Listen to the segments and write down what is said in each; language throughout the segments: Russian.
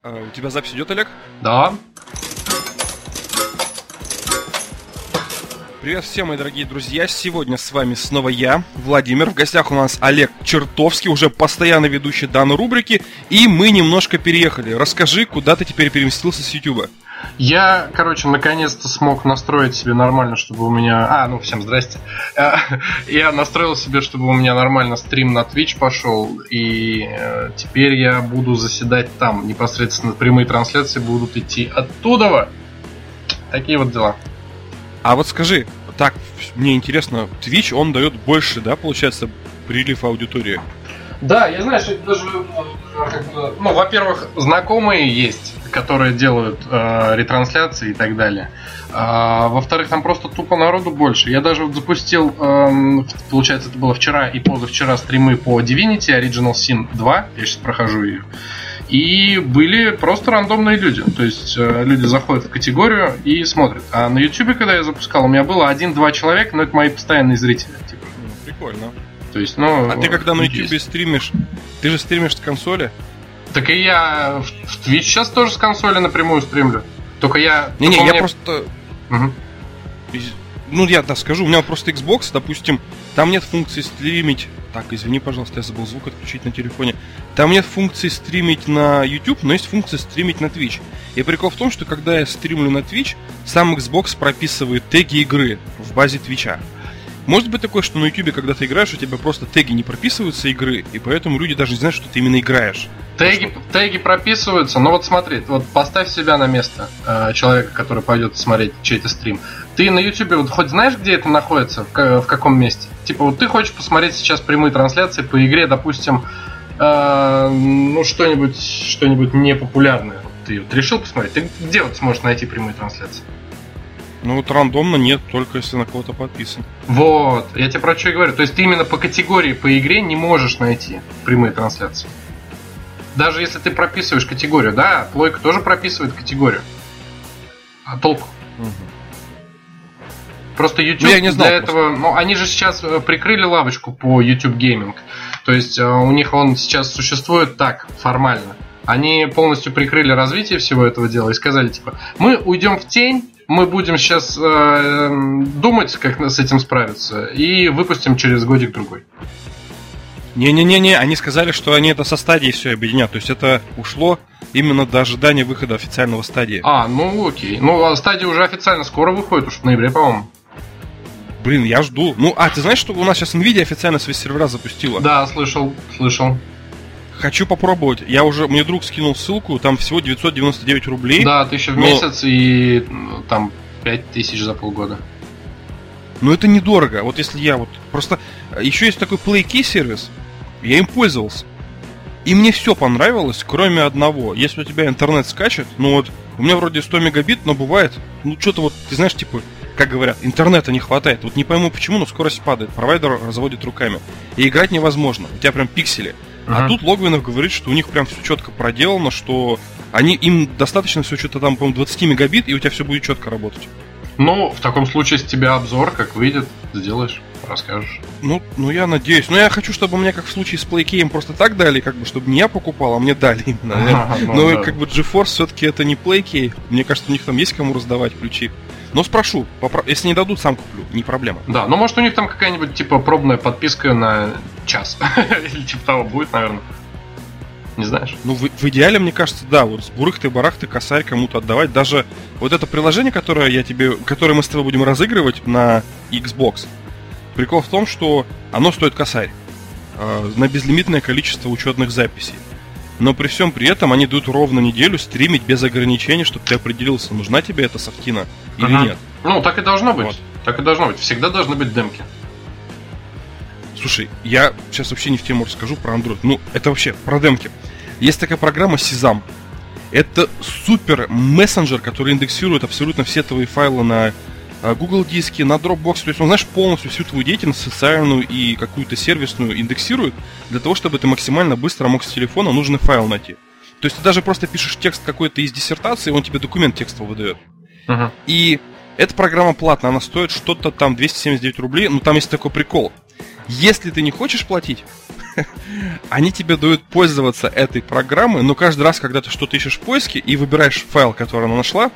А, у тебя запись идет, Олег? Да. Привет всем, мои дорогие друзья. Сегодня с вами снова я, Владимир. В гостях у нас Олег Чертовский, уже постоянно ведущий данной рубрики. И мы немножко переехали. Расскажи, куда ты теперь переместился с YouTube? Я, короче, наконец-то смог настроить себе нормально, чтобы у меня... А, ну, всем здрасте. Э, я настроил себе, чтобы у меня нормально стрим на Twitch пошел, и э, теперь я буду заседать там. Непосредственно прямые трансляции будут идти оттуда. Такие вот дела. А вот скажи, так, мне интересно, Twitch, он дает больше, да, получается, прилив аудитории? Да, я знаю, что даже, ну, ну, во-первых, знакомые есть, которые делают э, ретрансляции и так далее. А, во-вторых, там просто тупо народу больше. Я даже вот запустил, э, получается, это было вчера и позавчера стримы по Divinity Original Sin 2. Я сейчас прохожу их. И были просто рандомные люди. То есть э, люди заходят в категорию и смотрят. А на YouTube, когда я запускал, у меня было один-два человека, но это мои постоянные зрители. Типа. Ну, прикольно. То есть, ну. А ты когда на YouTube есть. стримишь, ты же стримишь с консоли? Так и я в Twitch сейчас тоже с консоли напрямую стримлю. Только я. Не-не, я меня... просто. Угу. Ну, я да, скажу, у меня просто Xbox, допустим, там нет функции стримить. Так, извини, пожалуйста, я забыл звук отключить на телефоне. Там нет функции стримить на YouTube, но есть функция стримить на Twitch. И прикол в том, что когда я стримлю на Twitch, сам Xbox прописывает теги игры в базе Твича. Может быть такое, что на YouTube, когда ты играешь, у тебя просто теги не прописываются игры, и поэтому люди даже не знают, что ты именно играешь. Теги, теги прописываются, но вот смотри, вот поставь себя на место э, человека, который пойдет смотреть чей-то стрим. Ты на YouTube вот хоть знаешь, где это находится, в, в каком месте? Типа вот ты хочешь посмотреть сейчас прямые трансляции по игре, допустим, э, ну что-нибудь, что-нибудь непопулярное. Ты вот решил посмотреть? Ты где вот сможешь найти прямые трансляции? Ну вот рандомно нет, только если на кого-то подписан. Вот, я тебе про что и говорю. То есть ты именно по категории по игре не можешь найти прямые трансляции. Даже если ты прописываешь категорию, да, плойка тоже прописывает категорию. А толку? Угу. Просто YouTube ну, я не знал, для этого, ну, они же сейчас э, прикрыли лавочку по YouTube Gaming. То есть э, у них он сейчас существует так, формально. Они полностью прикрыли развитие всего этого дела и сказали, типа, мы уйдем в тень, мы будем сейчас э, думать, как с этим справиться, и выпустим через годик-другой. Не-не-не-не, они сказали, что они это со стадией все объединят. То есть это ушло именно до ожидания выхода официального стадии. А, ну окей. Ну, а стадия уже официально скоро выходит, уж в ноябре, по-моему. Блин, я жду. Ну, а ты знаешь, что у нас сейчас Nvidia официально свои сервера запустила? Да, слышал, слышал. Хочу попробовать. Я уже, мне друг скинул ссылку, там всего 999 рублей. Да, тысяча в но... месяц и ну, там 5000 за полгода. Но это недорого. Вот если я вот просто... Еще есть такой PlayKey сервис, я им пользовался. И мне все понравилось, кроме одного. Если у тебя интернет скачет, ну вот, у меня вроде 100 мегабит, но бывает, ну что-то вот, ты знаешь, типа, как говорят, интернета не хватает. Вот не пойму почему, но скорость падает. Провайдер разводит руками. И играть невозможно. У тебя прям пиксели. А тут Логвинов говорит, что у них прям все четко проделано, что они им достаточно все что-то там, по-моему, 20 мегабит, и у тебя все будет четко работать. Ну, в таком случае с тебя обзор, как выйдет, сделаешь, расскажешь. Ну, ну я надеюсь. Но я хочу, чтобы мне, как в случае с PlayKey, просто так дали, как бы, чтобы не я покупал, а мне дали именно. А, ну, Но да. как бы GeForce все-таки это не PlayKey. Мне кажется, у них там есть кому раздавать ключи. Но спрошу, попро... если не дадут, сам куплю, не проблема. Да, ну может у них там какая-нибудь типа пробная подписка на час. Или типа того будет, наверное. Не знаешь? Ну, в, в идеале, мне кажется, да, вот с бурыхты-барахты косарь кому-то отдавать. Даже вот это приложение, которое я тебе, которое мы с тобой будем разыгрывать на Xbox, прикол в том, что оно стоит косарь э, на безлимитное количество учетных записей. Но при всем при этом они дают ровно неделю стримить без ограничений, чтобы ты определился, нужна тебе эта софтина или ага. нет. Ну, так и должно быть. Вот. Так и должно быть. Всегда должны быть демки. Слушай, я сейчас вообще не в тему расскажу про Android. Ну, это вообще про демки. Есть такая программа Sesam. Это супер мессенджер, который индексирует абсолютно все твои файлы на Google диски, на Dropbox. То есть он, знаешь, полностью всю твою деятельность социальную и какую-то сервисную индексирует для того, чтобы ты максимально быстро мог с телефона нужный файл найти. То есть ты даже просто пишешь текст какой-то из диссертации, он тебе документ текстовый выдает. Uh-huh. И эта программа платная, она стоит что-то там 279 рублей, но там есть такой прикол. Если ты не хочешь платить, они тебе дают пользоваться этой программой, но каждый раз, когда ты что-то ищешь в поиске и выбираешь файл, который она нашла,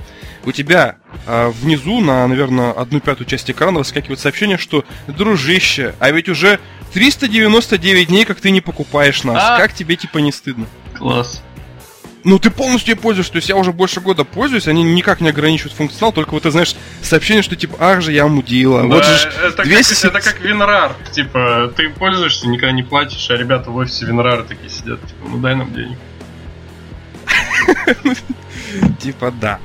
у тебя э, внизу на, наверное, одну пятую часть экрана выскакивает сообщение, что дружище, а ведь уже 399 дней, как ты не покупаешь нас. А? Как тебе типа не стыдно? Класс. Ну, ты полностью пользуешься, то есть я уже больше года пользуюсь, они никак не ограничивают функционал, только вот ты знаешь сообщение, что типа, ах же, я мудила. Да, вот же это, 200... как, это как Винрар, типа, ты пользуешься, никогда не платишь, а ребята в офисе Винрара такие сидят, типа, ну дай нам денег. Типа, да.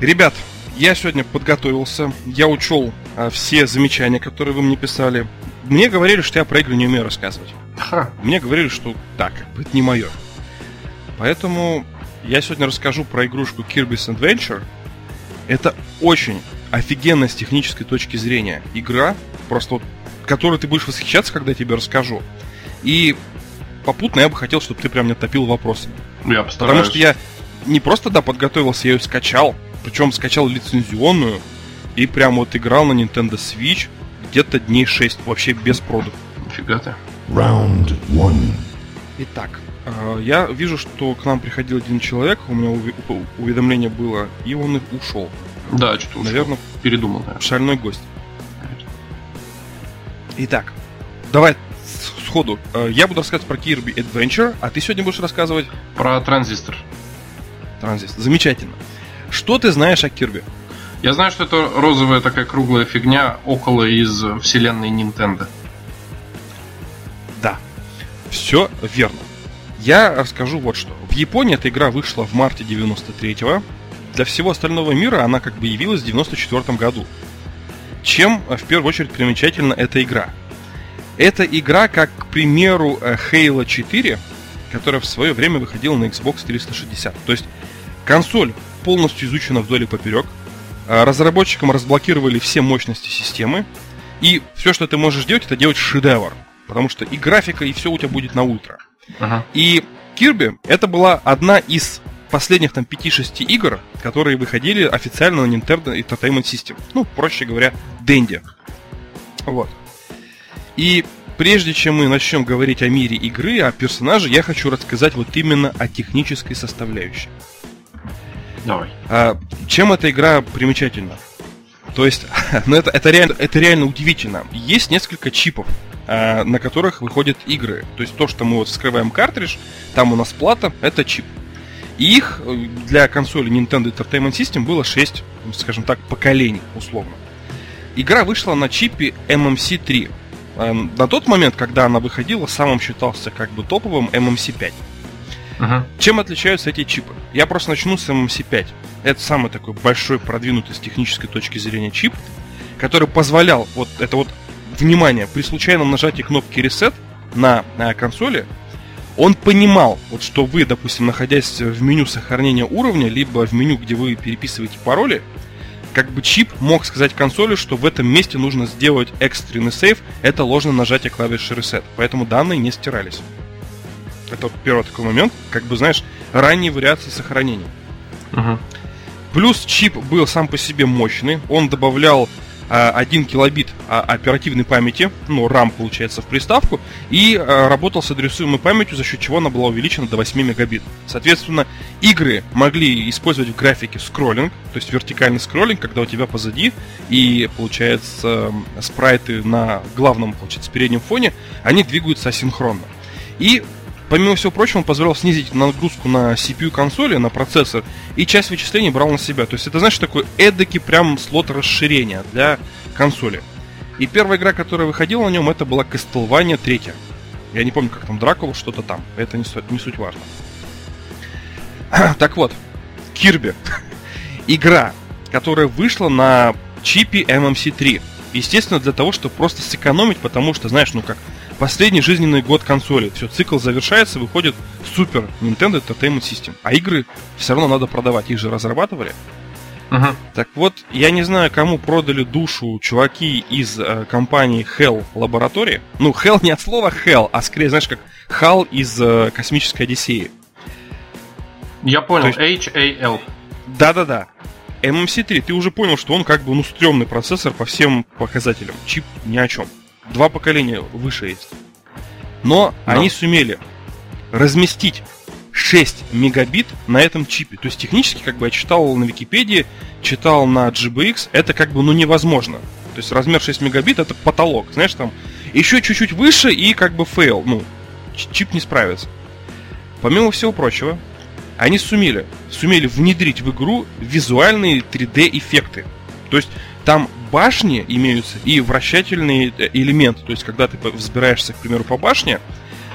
Ребят, я сегодня подготовился, я учел а, все замечания, которые вы мне писали. Мне говорили, что я про игры не умею рассказывать. Мне говорили, что так, это не мое. Поэтому я сегодня расскажу про игрушку Kirby's Adventure. Это очень офигенная с технической точки зрения игра, просто вот, которой ты будешь восхищаться, когда я тебе расскажу. И попутно я бы хотел, чтобы ты прям не топил вопросами. Я постараюсь. Потому что я не просто, да, подготовился, я ее скачал, причем скачал лицензионную, и прям вот играл на Nintendo Switch где-то дней 6, вообще без продов. Нифига ты. Round one. Итак, я вижу, что к нам приходил один человек, у меня уведомление было, и он ушел. Да, что-то ушел. Наверное, передумал. Наверное. Шальной гость. Итак, давай сходу. А, я буду рассказывать про Kirby Adventure, а ты сегодня будешь рассказывать... Про транзистор. Транзистор. Замечательно. Что ты знаешь о Kirby? Я знаю, что это розовая такая круглая фигня около из вселенной Nintendo. Да. Все верно. Я расскажу вот что. В Японии эта игра вышла в марте 93-го. Для всего остального мира она как бы явилась в 94 году. Чем э, в первую очередь примечательна эта игра? Это игра, как, к примеру, э, Halo 4, которая в свое время выходила на Xbox 360. То есть консоль полностью изучена вдоль и поперек. Э, разработчикам разблокировали все мощности системы. И все, что ты можешь делать, это делать шедевр. Потому что и графика, и все у тебя будет на ультра. Ага. И Kirby это была одна из последних там 5-6 игр, которые выходили официально на Nintendo Entertainment System. Ну, проще говоря, Dendy. Вот. И прежде чем мы начнем говорить о мире игры, о персонаже, я хочу рассказать вот именно о технической составляющей. Давай. А, чем эта игра примечательна? То есть, ну это, это, реально, это реально удивительно. Есть несколько чипов, Э, на которых выходят игры. То есть то, что мы вот вскрываем картридж, там у нас плата, это чип. И их э, для консоли Nintendo Entertainment System было 6, скажем так, поколений, условно. Игра вышла на чипе MMC3. Эм, на тот момент, когда она выходила, самым считался как бы топовым MMC5. Uh-huh. Чем отличаются эти чипы? Я просто начну с MMC5. Это самый такой большой, продвинутый с технической точки зрения чип, который позволял, вот это вот внимание, при случайном нажатии кнопки Reset на, на консоли, он понимал, вот что вы, допустим, находясь в меню сохранения уровня, либо в меню, где вы переписываете пароли, как бы чип мог сказать консоли, что в этом месте нужно сделать экстренный сейв, это ложное нажатие клавиши Reset, поэтому данные не стирались. Это вот первый такой момент, как бы, знаешь, ранние вариации сохранения. Uh-huh. Плюс чип был сам по себе мощный, он добавлял 1 килобит а, оперативной памяти, ну, RAM получается, в приставку, и а, работал с адресуемой памятью, за счет чего она была увеличена до 8 мегабит. Соответственно, игры могли использовать в графике скроллинг, то есть вертикальный скроллинг, когда у тебя позади и, получается, спрайты на главном, получается, переднем фоне, они двигаются асинхронно. И Помимо всего прочего, он позволял снизить нагрузку на CPU консоли, на процессор, и часть вычислений брал на себя. То есть это, знаешь, такой эдакий прям слот расширения для консоли. И первая игра, которая выходила на нем, это была Castlevania 3. Я не помню, как там Дракула, что-то там. Это не, суть, не суть важно. так вот, Кирби. игра, которая вышла на чипе MMC3. Естественно, для того, чтобы просто сэкономить, потому что, знаешь, ну как, последний жизненный год консоли. Все, цикл завершается, выходит супер Nintendo Entertainment System. А игры все равно надо продавать, их же разрабатывали. Uh-huh. Так вот, я не знаю, кому продали душу чуваки из э, компании Hell Laboratory. Ну, Hell не от слова Hell, а скорее, знаешь, как HAL из э, Космической Одиссеи. Я понял, есть... H-A-L. Да-да-да. MMC3, ты уже понял, что он как бы, ну, стрёмный процессор по всем показателям. Чип ни о чем. Два поколения выше есть. Но Да. они сумели разместить 6 мегабит на этом чипе. То есть технически, как бы я читал на Википедии, читал на GBX, это как бы ну невозможно. То есть размер 6 мегабит это потолок, знаешь, там еще чуть-чуть выше и как бы fail, ну, чип не справится. Помимо всего прочего, они сумели, сумели внедрить в игру визуальные 3D эффекты. То есть там башни имеются и вращательные э, элементы. То есть когда ты взбираешься, к примеру, по башне,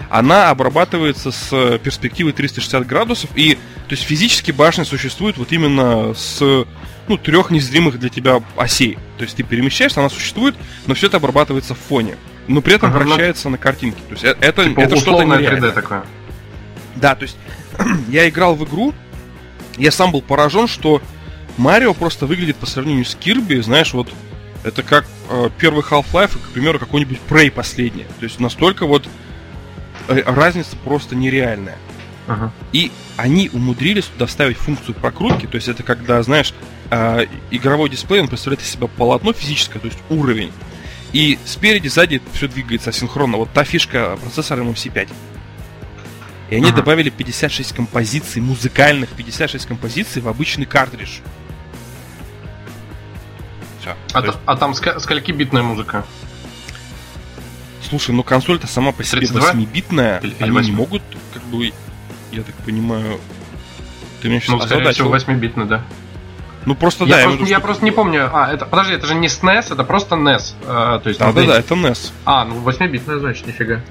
она обрабатывается с перспективы 360 градусов, и то есть физически башня существует вот именно с ну, трех незримых для тебя осей. То есть ты перемещаешься, она существует, но все это обрабатывается в фоне. Но при этом Ага, ну- вращается на картинке. То есть э- это, Типа это что-то нереальное. 3D такое. Да, то есть я играл в игру, я сам был поражен, что Марио просто выглядит по сравнению с Кирби, знаешь, вот это как э, первый Half-Life и, к примеру, какой-нибудь Prey последний. То есть настолько вот э, разница просто нереальная. Ага. И они умудрились туда вставить функцию прокрутки, то есть это когда, знаешь, э, игровой дисплей, он представляет из себя полотно физическое, то есть уровень. И спереди, сзади все двигается асинхронно. Вот та фишка процессора MMC5. И они Ага. добавили 56 композиций, музыкальных 56 композиций в обычный картридж. Все. А, та- а там ска- скольки-битная музыка? Слушай, ну консоль-то сама по себе 32? 8-битная. Или- они не 8? могут, как бы, я так понимаю... Ты меня сейчас Ну, скорее всего, 8-битная, да. Ну просто я, да, просто, в виду, я просто не помню. А, это, подожди, это же не SNES, это просто NES. э, то есть, Да, да, да, это NES. А, ну 8-битная, значит, нифига.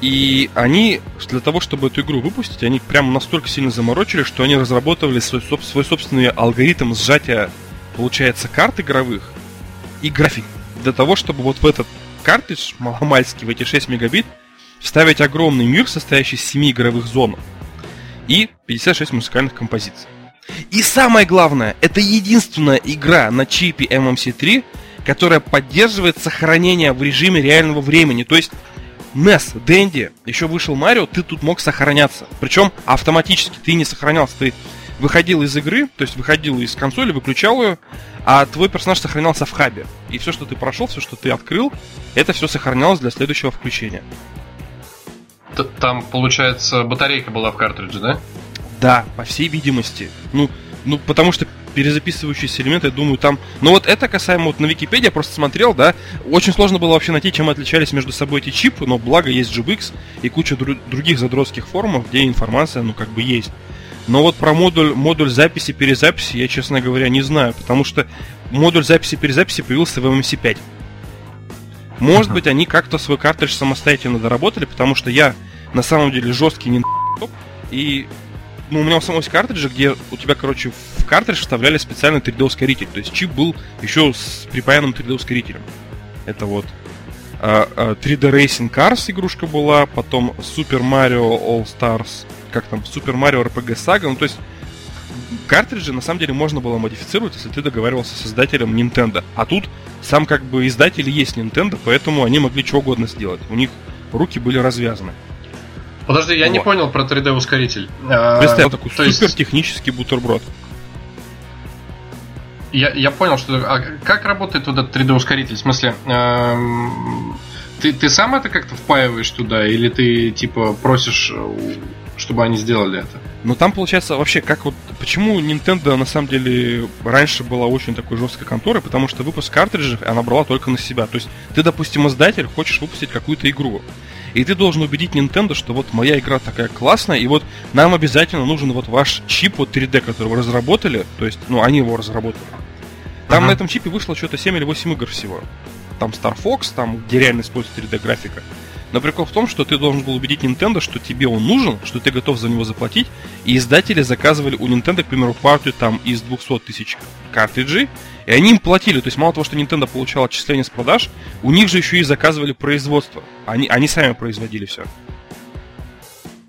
И они, для того, чтобы эту игру выпустить, они прям настолько сильно заморочили, что они разработали свой, свой собственный алгоритм сжатия, получается, карт игровых и график. Для того, чтобы вот в этот картридж, маломальский, в эти 6 мегабит, вставить огромный мир, состоящий из 7 игровых зон и 56 музыкальных композиций. И самое главное, это единственная игра на чипе MMC3, которая поддерживает сохранение в режиме реального времени. То есть NES, Dendy, еще вышел Марио, ты тут мог сохраняться. Причем автоматически ты не сохранялся, ты выходил из игры, то есть выходил из консоли, выключал ее, а твой персонаж сохранялся в хабе. И все, что ты прошел, все, что ты открыл, это все сохранялось для следующего включения. Там, получается, батарейка была в картридже, да? Да, по всей видимости. Ну, ну, потому что перезаписывающиеся элементы, я думаю, там... Ну вот это касаемо, вот на Википедии я просто смотрел, да, очень сложно было вообще найти, чем отличались между собой эти чипы, но благо есть GBX и куча дру- других задротских форумов, где информация, ну, как бы есть. Но вот про модуль, модуль записи, перезаписи я, честно говоря, не знаю, потому что модуль записи-перезаписи появился в MMC5. Может быть, они как-то свой картридж самостоятельно доработали, потому что я на самом деле жесткий не и ну, у меня у самого есть картриджи, где у тебя, короче, в картридж вставляли специальный 3D-ускоритель. То есть чип был еще с припаянным 3D-ускорителем. Это вот а, а, 3D Racing Cars игрушка была, потом Super Mario All Stars, как там, Super Mario RPG Saga. Ну, то есть картриджи на самом деле можно было модифицировать, если ты договаривался с создателем Nintendo. А тут сам как бы издатель есть Nintendo, поэтому они могли что угодно сделать. У них руки были развязаны. Подожди, я не Вот. понял про 3D-ускоритель. А, Представь, такой то есть супер технический бутерброд. Я, я понял, что... А как работает вот этот 3D-ускоритель? В смысле, эм, ты, ты сам это как-то впаиваешь туда, или ты, типа, просишь, чтобы они сделали это? Но там получается вообще как вот почему Nintendo на самом деле раньше была очень такой жесткой конторой, потому что выпуск картриджей она брала только на себя. То есть ты, допустим, издатель, хочешь выпустить какую-то игру. И ты должен убедить Nintendo, что вот моя игра такая классная, и вот нам обязательно нужен вот ваш чип вот 3D, который вы разработали, то есть, ну, они его разработали. Там Ага. на этом чипе вышло что-то 7 или 8 игр всего. Там Star Fox, там, где реально используется 3D графика. Но прикол в том, что ты должен был убедить Nintendo, что тебе он нужен, что ты готов за него заплатить, и издатели заказывали у Nintendo, к примеру, партию там из 200 тысяч картриджей, и они им платили. То есть мало того, что Nintendo получал отчисления с продаж, у них же еще и заказывали производство. Они, они сами производили все.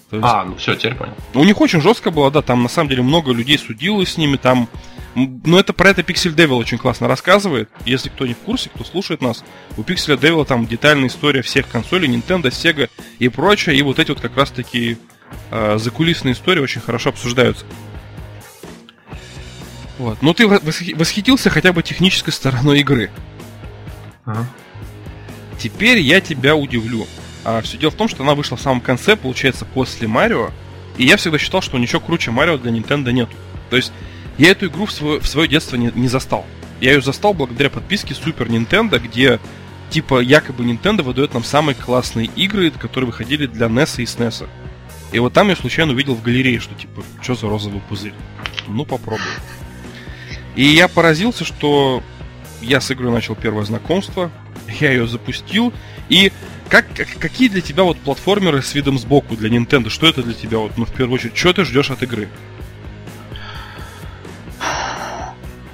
То есть, А, ну все, теперь понял. у них очень жестко было, да, там на самом деле много людей судилось с ними, там... м, Ну, это про это Pixel Devil очень классно рассказывает. Если кто не в курсе, кто слушает нас, у Pixel Devil там детальная история всех консолей, Nintendo, Sega и прочее, и вот эти вот как раз-таки э, закулисные истории очень хорошо обсуждаются. Вот. Ну, ты восхи- восхитился хотя бы технической стороной игры. Ага. теперь я тебя удивлю. А, все дело в том, что она вышла в самом конце, получается, после Марио. И я всегда считал, что ничего круче Марио для Nintendo нет. То есть я эту игру в свое, в свое детство не, не застал. Я ее застал благодаря подписке Super Nintendo, где типа якобы Nintendo выдает нам самые классные игры, которые выходили для NES и SNES. И вот там я случайно увидел в галерее, что типа, что за розовый пузырь? Ну, попробую. И я поразился, что я с игрой начал первое знакомство, я ее запустил, и как, как, какие для тебя вот платформеры с видом сбоку для Nintendo? Что это для тебя, вот, ну, в первую очередь, что ты ждешь от игры?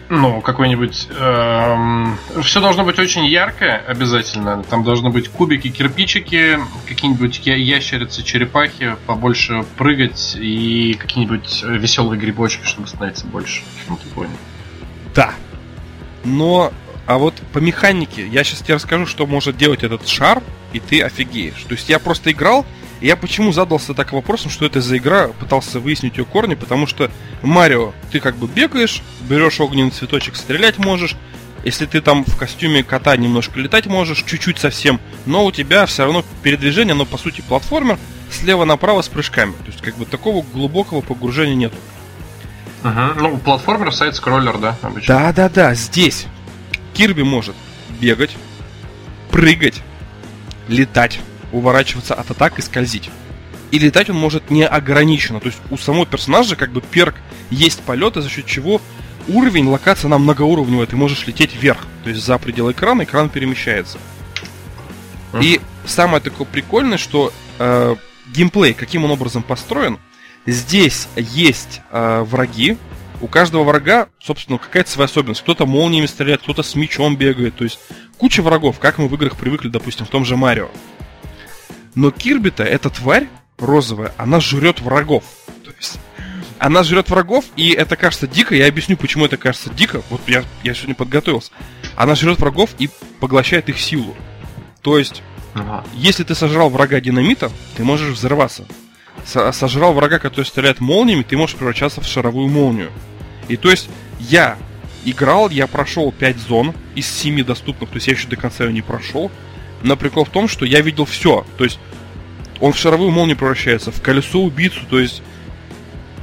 Ну, какой-нибудь... Эм, все должно быть очень яркое обязательно. Там должны быть кубики, кирпичики, какие-нибудь ящерицы, черепахи, побольше прыгать и какие-нибудь веселые грибочки, чтобы становиться больше. Ну, ты понял. Да. Но, а вот по механике, я сейчас тебе расскажу, что может делать этот шар, и ты офигеешь. То есть я просто играл, я почему задался так вопросом, что это за игра, пытался выяснить ее корни, потому что Марио, ты как бы бегаешь, берешь огненный цветочек, стрелять можешь, если ты там в костюме кота немножко летать можешь, чуть-чуть совсем, но у тебя все равно передвижение, но по сути платформер, слева направо с прыжками. То есть как бы такого глубокого погружения нету. Угу. Ну, платформер, сайт-скроллер, да, обычно. Да-да-да, здесь Кирби может бегать, прыгать, летать уворачиваться от атак и скользить. И летать он может неограниченно. То есть у самого персонажа как бы перк есть полеты, за счет чего уровень, локация на многоуровневая, ты можешь лететь вверх. То есть за пределы экрана экран перемещается. Uh-huh. И самое такое прикольное, что э, геймплей, каким он образом построен, здесь есть э, враги, у каждого врага, собственно, какая-то своя особенность. Кто-то молниями стреляет, кто-то с мечом бегает. То есть куча врагов, как мы в играх привыкли, допустим, в том же Марио. Но Кирби-то, эта тварь розовая, она жрет врагов. То есть, она жрет врагов, и это кажется дико. Я объясню, почему это кажется дико. Вот я, я сегодня подготовился. Она жрет врагов и поглощает их силу. То есть, ага. если ты сожрал врага динамита, ты можешь взорваться. Со сожрал врага, который стреляет молниями, ты можешь превращаться в шаровую молнию. И то есть, я играл, я прошел 5 зон из 7 доступных, то есть я еще до конца ее не прошел. Но прикол в том, что я видел все. То есть он в шаровую молнию превращается, в колесо убийцу, то есть...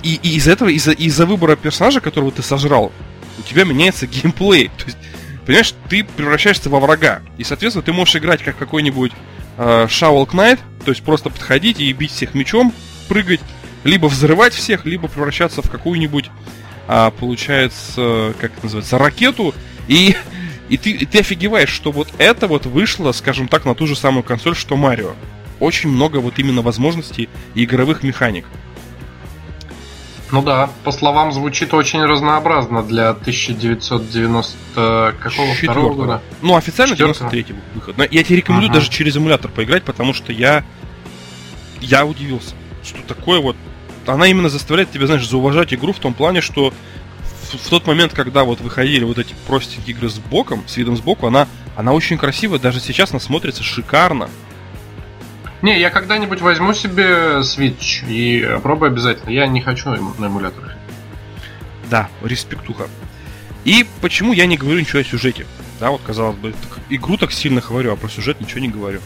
И, и из этого, из-за из выбора персонажа, которого ты сожрал, у тебя меняется геймплей. То есть, понимаешь, ты превращаешься во врага. И, соответственно, ты можешь играть как какой-нибудь э, Knight, то есть просто подходить и бить всех мечом, прыгать, либо взрывать всех, либо превращаться в какую-нибудь, а, получается, как это называется, ракету, и, и, ты, и ты офигеваешь, что вот это вот вышло, скажем так, на ту же самую консоль, что Марио очень много вот именно возможностей и игровых механик. Ну да, по словам звучит очень разнообразно для 1990 какого второго года. Ну, официально 93 выход. Но я тебе рекомендую ага. даже через эмулятор поиграть, потому что я я удивился, что такое вот она именно заставляет тебя, знаешь, зауважать игру в том плане, что в, тот момент, когда вот выходили вот эти простенькие игры с боком, с видом сбоку, она, она очень красивая, даже сейчас она смотрится шикарно. Не, я когда-нибудь возьму себе Switch и пробую обязательно. Я не хочу на эмуляторах. Да, респектуха. И почему я не говорю ничего о сюжете? Да, вот казалось бы, игру так сильно говорю, а про сюжет ничего не говорю.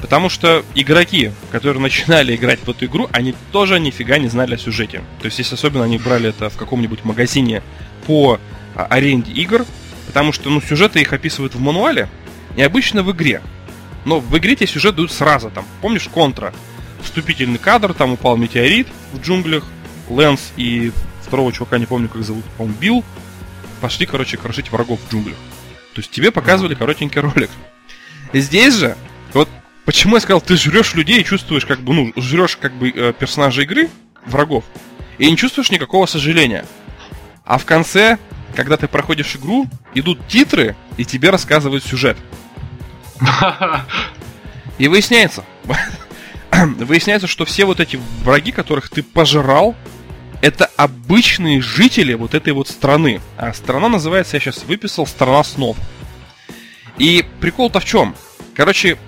Потому что игроки, которые начинали играть в эту игру, они тоже нифига не знали о сюжете. То есть, если особенно они брали это в каком-нибудь магазине по а, аренде игр, потому что, ну, сюжеты их описывают в мануале, и обычно в игре. Но в игре тебе сюжет дают сразу. Там, помнишь, контра? Вступительный кадр, там упал метеорит в джунглях. Лэнс и второго чувака, не помню, как зовут, по-моему, Билл, пошли, короче, крошить врагов в джунглях. То есть тебе показывали коротенький ролик. Здесь же, вот почему я сказал, ты жрешь людей и чувствуешь, как бы, ну, жрешь как бы э, персонажа игры, врагов, и не чувствуешь никакого сожаления. А в конце, когда ты проходишь игру, идут титры, и тебе рассказывают сюжет. И выясняется, выясняется, что все вот эти враги, которых ты пожирал, это обычные жители вот этой вот страны. А страна называется, я сейчас выписал, страна снов. И прикол-то в чем? Короче,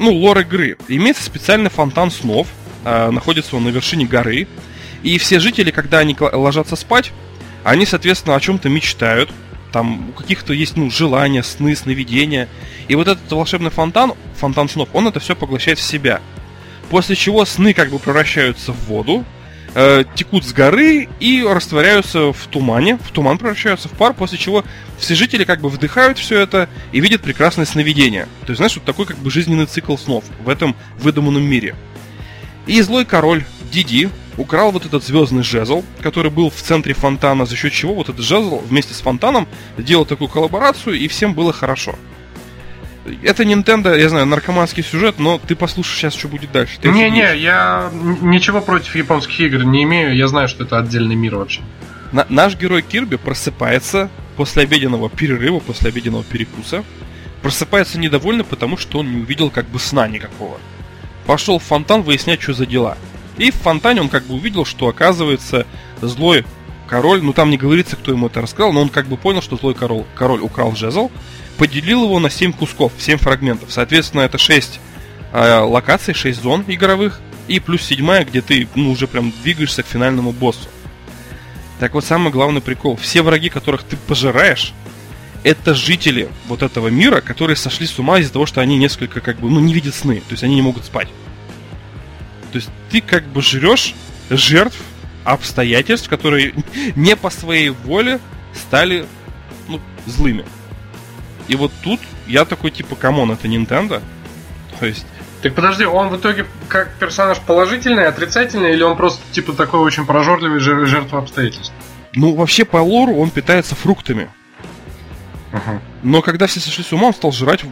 ну, лор игры. Имеется специальный фонтан снов, э, находится он на вершине горы. И все жители, когда они ложатся спать, они, соответственно, о чем-то мечтают. там у каких-то есть, ну, желания, сны, сновидения. И вот этот волшебный фонтан, фонтан снов, он это все поглощает в себя. После чего сны как бы превращаются в воду, э, текут с горы и растворяются в тумане, в туман превращаются в пар, после чего все жители как бы вдыхают все это и видят прекрасное сновидение. То есть, знаешь, вот такой как бы жизненный цикл снов в этом выдуманном мире. И злой король Диди украл вот этот звездный жезл, который был в центре фонтана, за счет чего вот этот жезл вместе с фонтаном сделал такую коллаборацию, и всем было хорошо. Это Nintendo, я знаю, наркоманский сюжет, но ты послушай сейчас, что будет дальше. Не-не, я ничего против японских игр не имею, я знаю, что это отдельный мир вообще. На, наш герой Кирби просыпается после обеденного перерыва, после обеденного перекуса. Просыпается недовольно, потому что он не увидел как бы сна никакого. Пошел в фонтан выяснять, что за дела. И в фонтане он как бы увидел, что оказывается злой король, ну там не говорится, кто ему это рассказал, но он как бы понял, что злой король, король украл жезл, поделил его на 7 кусков, 7 фрагментов. Соответственно, это 6 э, локаций, 6 зон игровых, и плюс седьмая, где ты ну, уже прям двигаешься к финальному боссу. Так вот, самый главный прикол. Все враги, которых ты пожираешь, это жители вот этого мира, которые сошли с ума из-за того, что они несколько как бы, ну, не видят сны. То есть они не могут спать. То есть ты как бы жрешь жертв обстоятельств, которые не по своей воле стали ну, злыми. И вот тут я такой, типа, come on, это Nintendo. То есть... Так подожди, он в итоге как персонаж положительный, отрицательный, или он просто, типа, такой очень прожорливый жертва обстоятельств? Ну, вообще, по лору он питается фруктами. Но когда все сошли с ума, он стал жрать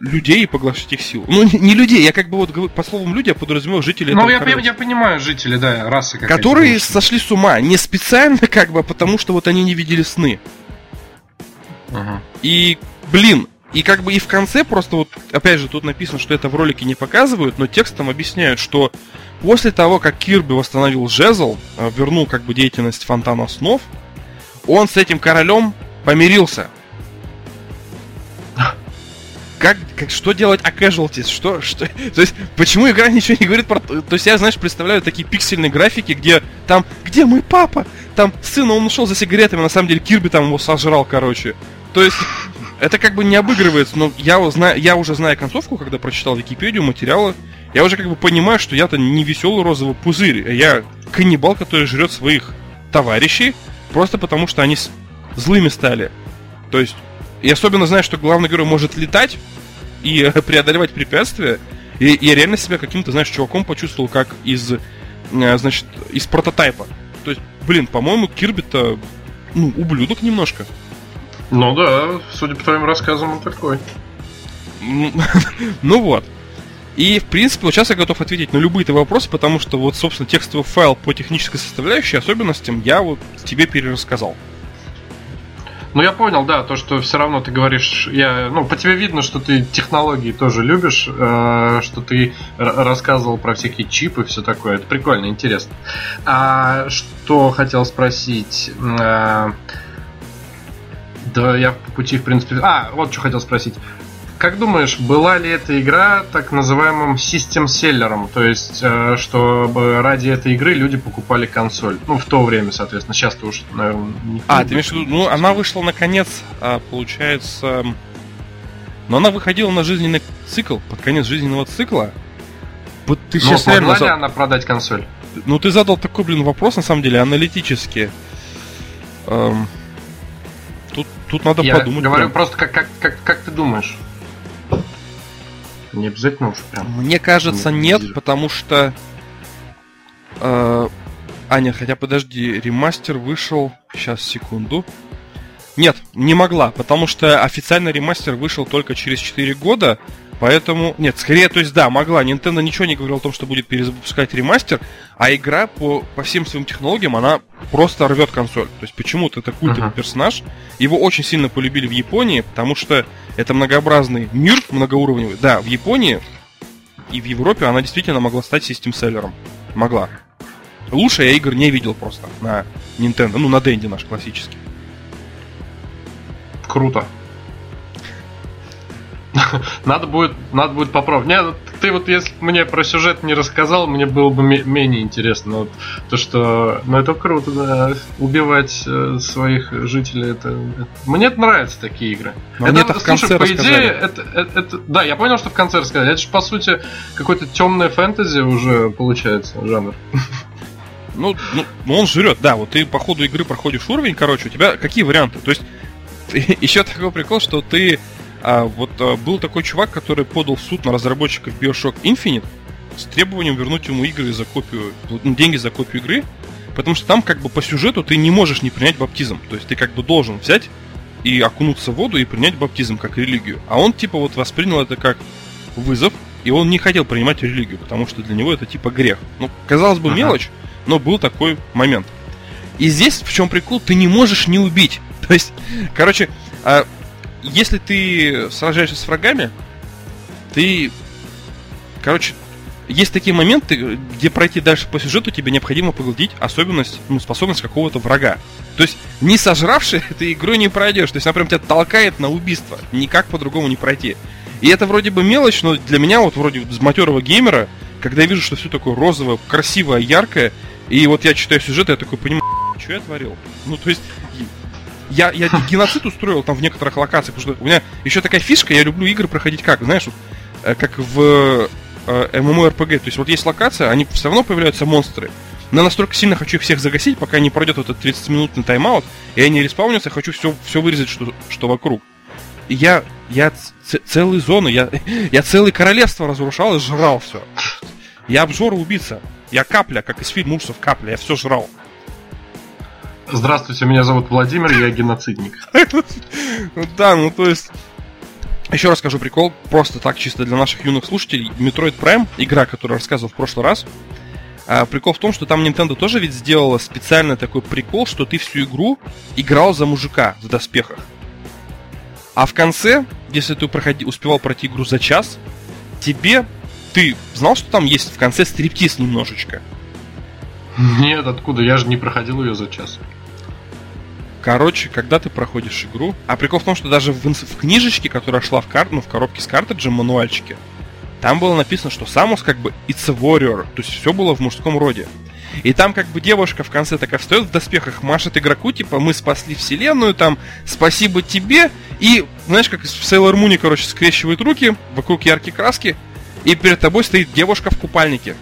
людей и поглощать их силу. Ну, не, не людей, я как бы вот по словам люди я подразумеваю жителей Ну, я, я, я понимаю, жители, да, расы Которые сошли с ума не специально, как бы, а потому что вот они не видели сны. Uh-huh. И блин, и как бы и в конце просто вот, опять же, тут написано, что это в ролике не показывают, но текстом объясняют, что после того, как Кирби восстановил жезл, э, вернул как бы деятельность Фонтана Снов, он с этим королем помирился. Как, как, что делать о casualties? Что, что, то есть, почему игра ничего не говорит про... То есть, я, знаешь, представляю такие пиксельные графики, где там, где мой папа? Там сын, он ушел за сигаретами, на самом деле Кирби там его сожрал, короче. То есть, это как бы не обыгрывается, но я, знаю, я уже знаю концовку, когда прочитал Википедию, материалы, я уже как бы понимаю, что я-то не веселый розовый пузырь, а я каннибал, который жрет своих товарищей, просто потому что они злыми стали. То есть, и особенно знаю, что главный герой может летать и преодолевать препятствия, и я реально себя каким-то, знаешь, чуваком почувствовал, как из, э, значит, из прототайпа. То есть, блин, по-моему, Кирби-то, ну, ублюдок немножко. Ну да, судя по твоим рассказам, он такой. ну вот. И, в принципе, вот сейчас я готов ответить на любые твои вопросы, потому что вот, собственно, текстовый файл по технической составляющей особенностям я вот тебе перерассказал. Ну, я понял, да, то, что все равно ты говоришь, я, ну, по тебе видно, что ты технологии тоже любишь, э, что ты рассказывал про всякие чипы и все такое. Это прикольно, интересно. А что хотел спросить? Э, да, я по пути, в принципе... А, вот что хотел спросить. Как думаешь, была ли эта игра так называемым систем-селлером? То есть, э, чтобы ради этой игры люди покупали консоль? Ну, в то время, соответственно. Сейчас-то уж, наверное, не А, ты имеешь в виду, ну, она вышла наконец, а, получается... Но она выходила на жизненный цикл, под конец жизненного цикла. Вот ты Но сейчас реально... ли она продать консоль? Ну, ты задал такой, блин, вопрос, на самом деле, аналитический. Эм... Тут надо Я подумать. говорю прям. просто, как, как, как, как ты думаешь? Не обязательно уж прям. Мне кажется, нет, нет потому что... Э, а, нет, хотя подожди, ремастер вышел... Сейчас, секунду. Нет, не могла, потому что официальный ремастер вышел только через 4 года, Поэтому, нет, скорее, то есть да, могла. Nintendo ничего не говорил о том, что будет перезапускать ремастер, а игра по, по всем своим технологиям, она просто рвет консоль. То есть почему-то это культовый uh-huh. персонаж. Его очень сильно полюбили в Японии, потому что это многообразный мир, многоуровневый. Да, в Японии и в Европе она действительно могла стать систем-селлером. Могла. Лучше я игр не видел просто на Nintendo, ну на Денди наш классический. Круто. Надо будет, надо будет попробовать. Не, ты вот если мне про сюжет не рассказал, мне было бы менее интересно. Вот то, что. Ну это круто, да. Убивать э, своих жителей, это, это. Мне это нравятся такие игры. Но это, это в конце слушай, по идее, это, это, это. Да, я понял, что в конце рассказали. Это же по сути какой-то темная фэнтези уже получается жанр. Ну, ну, ну, он жрет, да. Вот ты по ходу игры проходишь уровень, короче, у тебя какие варианты? То есть, еще такой прикол, что ты а, вот а, был такой чувак, который подал в суд на разработчиков Bioshock Infinite с требованием вернуть ему игры за копию, ну, деньги за копию игры, потому что там как бы по сюжету ты не можешь не принять баптизм. То есть ты как бы должен взять и окунуться в воду и принять баптизм как религию. А он типа вот воспринял это как вызов, и он не хотел принимать религию, потому что для него это типа грех. Ну, казалось бы, ага. мелочь, но был такой момент. И здесь в чем прикол, ты не можешь не убить. То есть, короче, а, если ты сражаешься с врагами, ты, короче, есть такие моменты, где пройти дальше по сюжету тебе необходимо поглотить особенность, ну, способность какого-то врага. То есть, не сожравший ты игру не пройдешь. То есть, она прям тебя толкает на убийство. Никак по-другому не пройти. И это вроде бы мелочь, но для меня, вот вроде с матерого геймера, когда я вижу, что все такое розовое, красивое, яркое, и вот я читаю сюжет, я такой понимаю, что я творил. Ну, то есть, я, я геноцид устроил там в некоторых локациях, потому что у меня еще такая фишка, я люблю игры проходить как, знаешь, вот, э, как в э, MMORPG, то есть вот есть локация, они все равно появляются монстры, но я настолько сильно хочу их всех загасить, пока не пройдет этот 30-минутный тайм-аут, и они респаунятся, хочу все, все вырезать, что, что вокруг. И я, я ц- целые зоны, я, я целое королевство разрушал и жрал все. Я обжора убийца. Я капля, как из фильма ужасов капля, я все жрал. Здравствуйте, меня зовут Владимир, я геноцидник. Да, ну то есть... Еще раз скажу прикол, просто так чисто для наших юных слушателей. Metroid Prime, игра, которую я рассказывал в прошлый раз, а, прикол в том, что там Nintendo тоже ведь сделала специально такой прикол, что ты всю игру играл за мужика в доспехах. А в конце, если ты проходи, успевал пройти игру за час, тебе ты знал, что там есть в конце стриптиз немножечко? Нет, откуда? Я же не проходил ее за час. Короче, когда ты проходишь игру... А прикол в том, что даже в, в книжечке, которая шла в, кар... ну, в коробке с картриджем, мануальчике, там было написано, что Самус как бы it's a warrior, то есть все было в мужском роде. И там как бы девушка в конце такая встает в доспехах, машет игроку, типа, мы спасли вселенную, там, спасибо тебе, и, знаешь, как в Sailor Moon, короче, скрещивает руки, вокруг яркие краски, и перед тобой стоит девушка в купальнике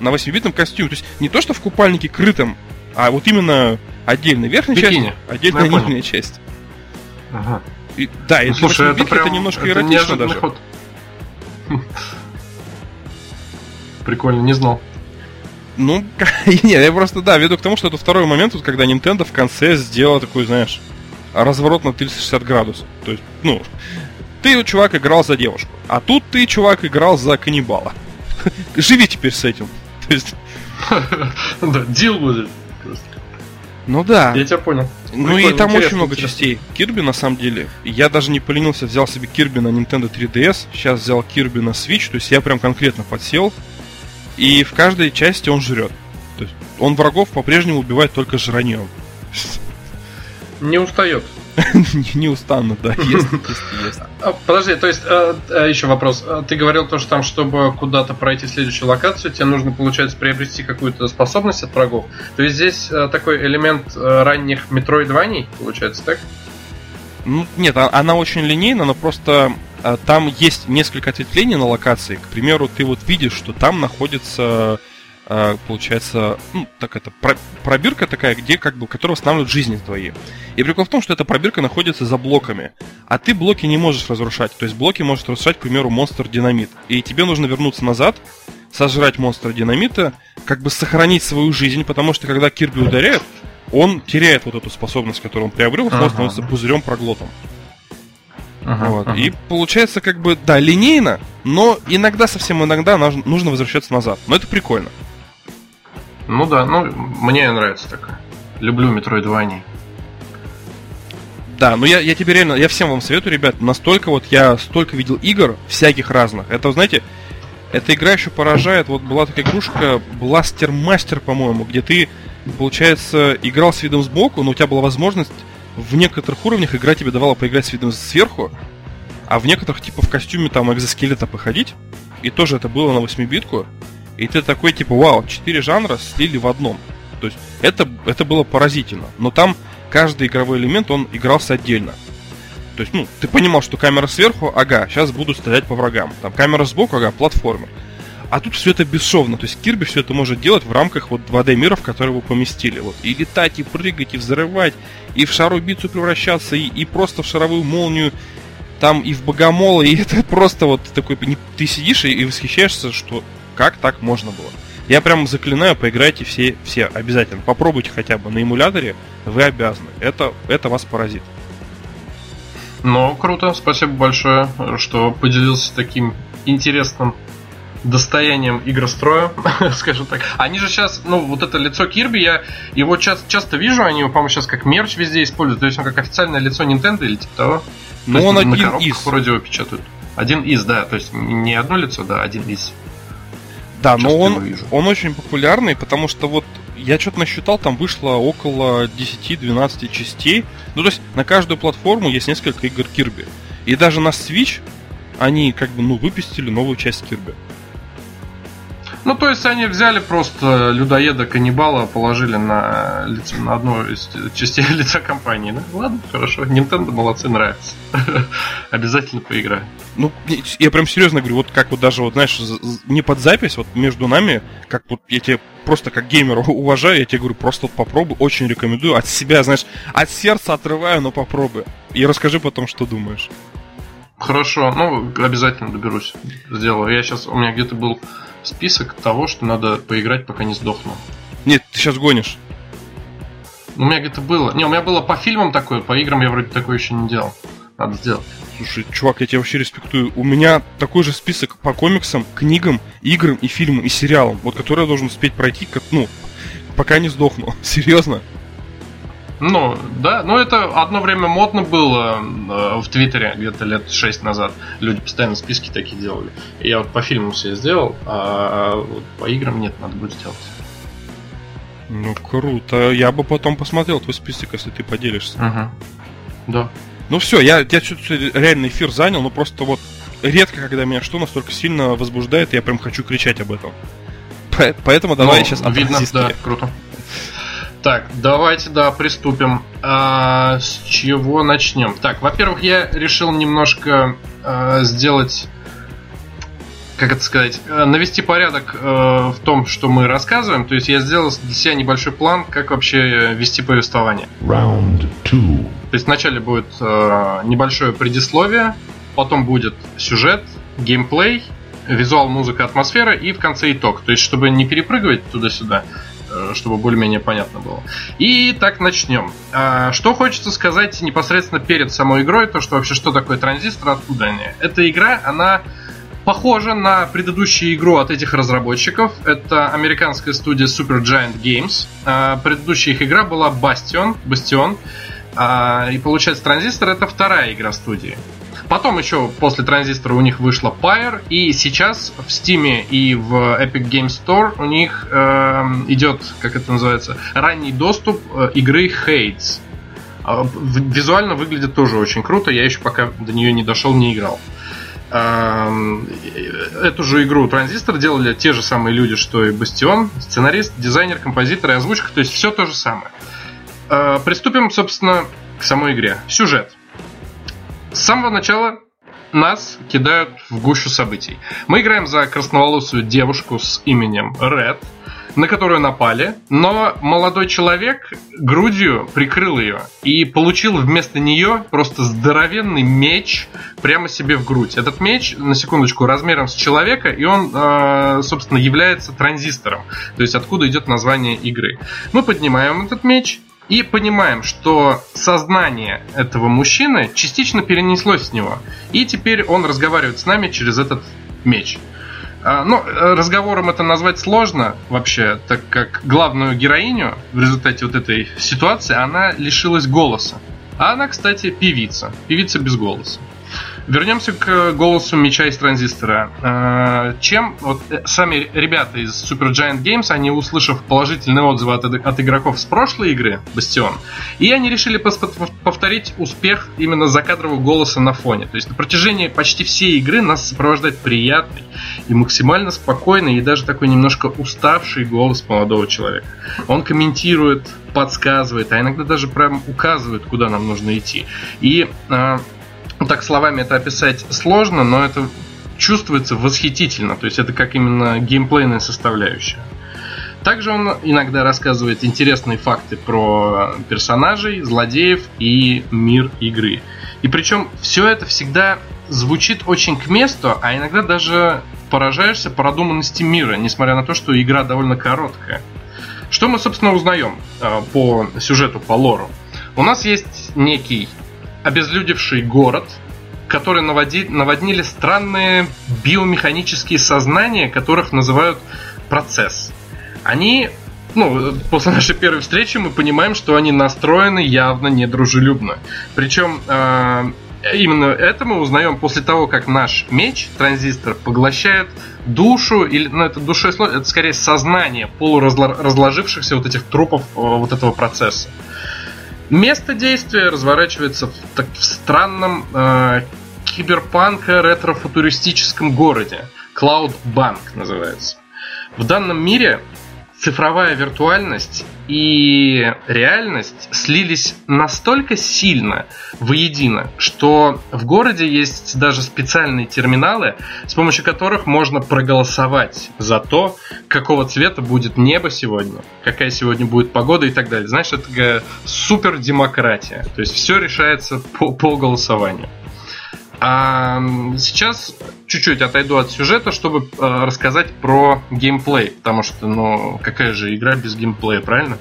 на 8-битном костюме. То есть не то, что в купальнике крытом, а вот именно отдельная верхняя Бикини. часть, отдельная ну, нижняя часть. Ага. И, да, ну, и слушай, это, прям, это немножко это эротично даже. Ход. Прикольно, не знал. Ну, нет, я просто, да, веду к тому, что это второй момент, вот, когда Nintendo в конце сделала такой, знаешь, разворот на 360 градусов. То есть, ну, ты, чувак, играл за девушку, а тут ты, чувак, играл за каннибала. Живи теперь с этим. То есть... Да, дил будет. Ну да. Я тебя понял. Ну и там очень много частей. Кирби, на самом деле. Я даже не поленился, взял себе Кирби на Nintendo 3DS. Сейчас взял Кирби на Switch. То есть я прям конкретно подсел. И в каждой части он жрет. То есть он врагов по-прежнему убивает только жраньем. Не устает. Не устану, да, есть, есть, а, Подожди, то есть, э, э, еще вопрос. Э, ты говорил то, что там, чтобы куда-то пройти следующую локацию, тебе нужно, получается, приобрести какую-то способность от врагов. То есть здесь такой элемент ранних метроидваний, получается, так? Ну, нет, а, она очень линейна, но просто там есть несколько ответвлений на локации. К примеру, ты вот видишь, что там находится получается, ну, так это, пробирка такая, где как бы, которая восстанавливает жизни твои. И прикол в том, что эта пробирка находится за блоками, а ты блоки не можешь разрушать. То есть блоки может разрушать, к примеру, монстр динамит. И тебе нужно вернуться назад, сожрать монстра динамита, как бы сохранить свою жизнь, потому что когда Кирби ударяет, он теряет вот эту способность, которую он приобрел, ага. становится пузырем проглотом. Ага, вот. ага. И получается, как бы, да, линейно, но иногда, совсем иногда нужно возвращаться назад. Но это прикольно. Ну да, ну мне нравится такое. Люблю Metroidvania. Да, ну я, я тебе реально, я всем вам советую, ребят, настолько вот я столько видел игр всяких разных. Это, знаете, эта игра еще поражает. Вот была такая игрушка Blaster Master, по-моему, где ты, получается, играл с видом сбоку, но у тебя была возможность в некоторых уровнях игра тебе давала поиграть с видом сверху, а в некоторых, типа, в костюме там экзоскелета походить. и тоже это было на 8-битку, и ты такой, типа, вау, четыре жанра слили в одном. То есть это, это было поразительно. Но там каждый игровой элемент, он игрался отдельно. То есть, ну, ты понимал, что камера сверху, ага, сейчас буду стрелять по врагам. Там камера сбоку, ага, платформер. А тут все это бесшовно. То есть Кирби все это может делать в рамках вот 2D миров, которые вы поместили. Вот. И летать, и прыгать, и взрывать, и в шарубицу превращаться, и, и просто в шаровую молнию, там и в богомола, и это просто вот такой... Ты сидишь и, и восхищаешься, что как так можно было. Я прям заклинаю, поиграйте все, все обязательно. Попробуйте хотя бы на эмуляторе, вы обязаны. Это, это вас поразит. Ну, круто, спасибо большое, что поделился таким интересным достоянием игростроя, скажем так. Они же сейчас, ну, вот это лицо Кирби, я его часто, часто вижу, они его, по-моему, сейчас как мерч везде используют, то есть он как официальное лицо Nintendo или типа того. Ну, он один из. вроде его печатают. Один из, да, то есть не одно лицо, да, один из. Да, но он, он очень популярный, потому что вот я что-то насчитал, там вышло около 10-12 частей. Ну, то есть на каждую платформу есть несколько игр Кирби. И даже на Switch они как бы, ну, выпустили новую часть Кирби. Ну, то есть они взяли просто людоеда каннибала, положили на, лицо, на одну из частей лица компании. Ну, ладно, хорошо. Nintendo молодцы, нравится. Обязательно поиграю. Ну, я прям серьезно говорю, вот как вот даже, вот, знаешь, не под запись, вот между нами, как вот я тебе просто как геймера уважаю, я тебе говорю, просто вот попробуй, очень рекомендую. От себя, знаешь, от сердца отрываю, но попробуй. И расскажи потом, что думаешь. Хорошо, ну, обязательно доберусь. Сделаю. Я сейчас, у меня где-то был список того, что надо поиграть, пока не сдохну. Нет, ты сейчас гонишь. У меня где-то было. Не, у меня было по фильмам такое, по играм я вроде такое еще не делал. Надо сделать. Слушай, чувак, я тебя вообще респектую. У меня такой же список по комиксам, книгам, играм и фильмам и сериалам, вот который я должен успеть пройти, как, ну, пока не сдохну. Серьезно? Ну, да, ну это одно время модно было э, в Твиттере где-то лет шесть назад. Люди постоянно списки такие делали. И я вот по фильму себе сделал, а вот по играм нет, надо будет сделать. Ну, круто. Я бы потом посмотрел твой список, если ты поделишься. Угу. Да. Ну все, я, я что-то реально эфир занял, но просто вот редко, когда меня что настолько сильно возбуждает, я прям хочу кричать об этом. Поэтому давай ну, сейчас Видно, да, круто. Так, давайте, да, приступим. А, с чего начнем? Так, во-первых, я решил немножко а, сделать как это сказать, э, навести порядок э, в том, что мы рассказываем. То есть я сделал для себя небольшой план, как вообще вести повествование. Round two. То есть вначале будет э, небольшое предисловие, потом будет сюжет, геймплей, визуал, музыка, атмосфера и в конце итог. То есть чтобы не перепрыгивать туда-сюда, чтобы более-менее понятно было. И так начнем. А, что хочется сказать непосредственно перед самой игрой, то что вообще что такое транзистор, откуда они. Эта игра, она похожа на предыдущую игру от этих разработчиков. Это американская студия Super Giant Games. А, предыдущая их игра была Bastion. Bastion. А, и получается, транзистор это вторая игра студии. Потом еще после транзистора у них вышла Pyre, и сейчас в Steam и в Epic Game Store у них э, идет, как это называется, ранний доступ э, игры Hades. Э, визуально выглядит тоже очень круто, я еще пока до нее не дошел, не играл. Э, эту же игру Транзистор делали те же самые люди, что и Бастион, сценарист, дизайнер, композитор и озвучка, то есть все то же самое. Э, приступим, собственно, к самой игре. Сюжет. С самого начала нас кидают в гущу событий. Мы играем за красноволосую девушку с именем Ред, на которую напали, но молодой человек грудью прикрыл ее и получил вместо нее просто здоровенный меч прямо себе в грудь. Этот меч, на секундочку, размером с человека, и он, э, собственно, является транзистором, то есть откуда идет название игры. Мы поднимаем этот меч, и понимаем, что сознание этого мужчины частично перенеслось с него. И теперь он разговаривает с нами через этот меч. А, ну, разговором это назвать сложно вообще, так как главную героиню в результате вот этой ситуации она лишилась голоса. А она, кстати, певица. Певица без голоса. Вернемся к голосу меча из транзистора. А, чем вот э, сами ребята из Super Giant Games, они услышав положительные отзывы от, от игроков с прошлой игры Bastion, и они решили повторить успех именно закадрового голоса на фоне. То есть на протяжении почти всей игры нас сопровождает приятный и максимально спокойный и даже такой немножко уставший голос молодого человека. Он комментирует, подсказывает, а иногда даже прям указывает, куда нам нужно идти. И ну, так словами это описать сложно, но это чувствуется восхитительно. То есть это как именно геймплейная составляющая. Также он иногда рассказывает интересные факты про персонажей, злодеев и мир игры. И причем все это всегда звучит очень к месту, а иногда даже поражаешься продуманности мира, несмотря на то, что игра довольно короткая. Что мы, собственно, узнаем э, по сюжету, по лору? У нас есть некий обезлюдевший город, который наводи, наводнили странные биомеханические сознания, которых называют процесс. Они, ну, после нашей первой встречи мы понимаем, что они настроены явно недружелюбно. Причем э, именно это мы узнаем после того, как наш меч, транзистор, поглощает душу, или, ну, это душой это скорее сознание полуразложившихся вот этих трупов э, вот этого процесса. Место действия разворачивается в, так, в странном э, киберпанка ретро-футуристическом городе. Bank называется. В данном мире цифровая виртуальность и реальность слились настолько сильно воедино, что в городе есть даже специальные терминалы, с помощью которых можно проголосовать за то, какого цвета будет небо сегодня, какая сегодня будет погода и так далее. Знаешь, это супер демократия. То есть все решается по, по голосованию. А сейчас чуть-чуть отойду от сюжета, чтобы э, рассказать про геймплей, потому что, ну, какая же игра без геймплея, правильно?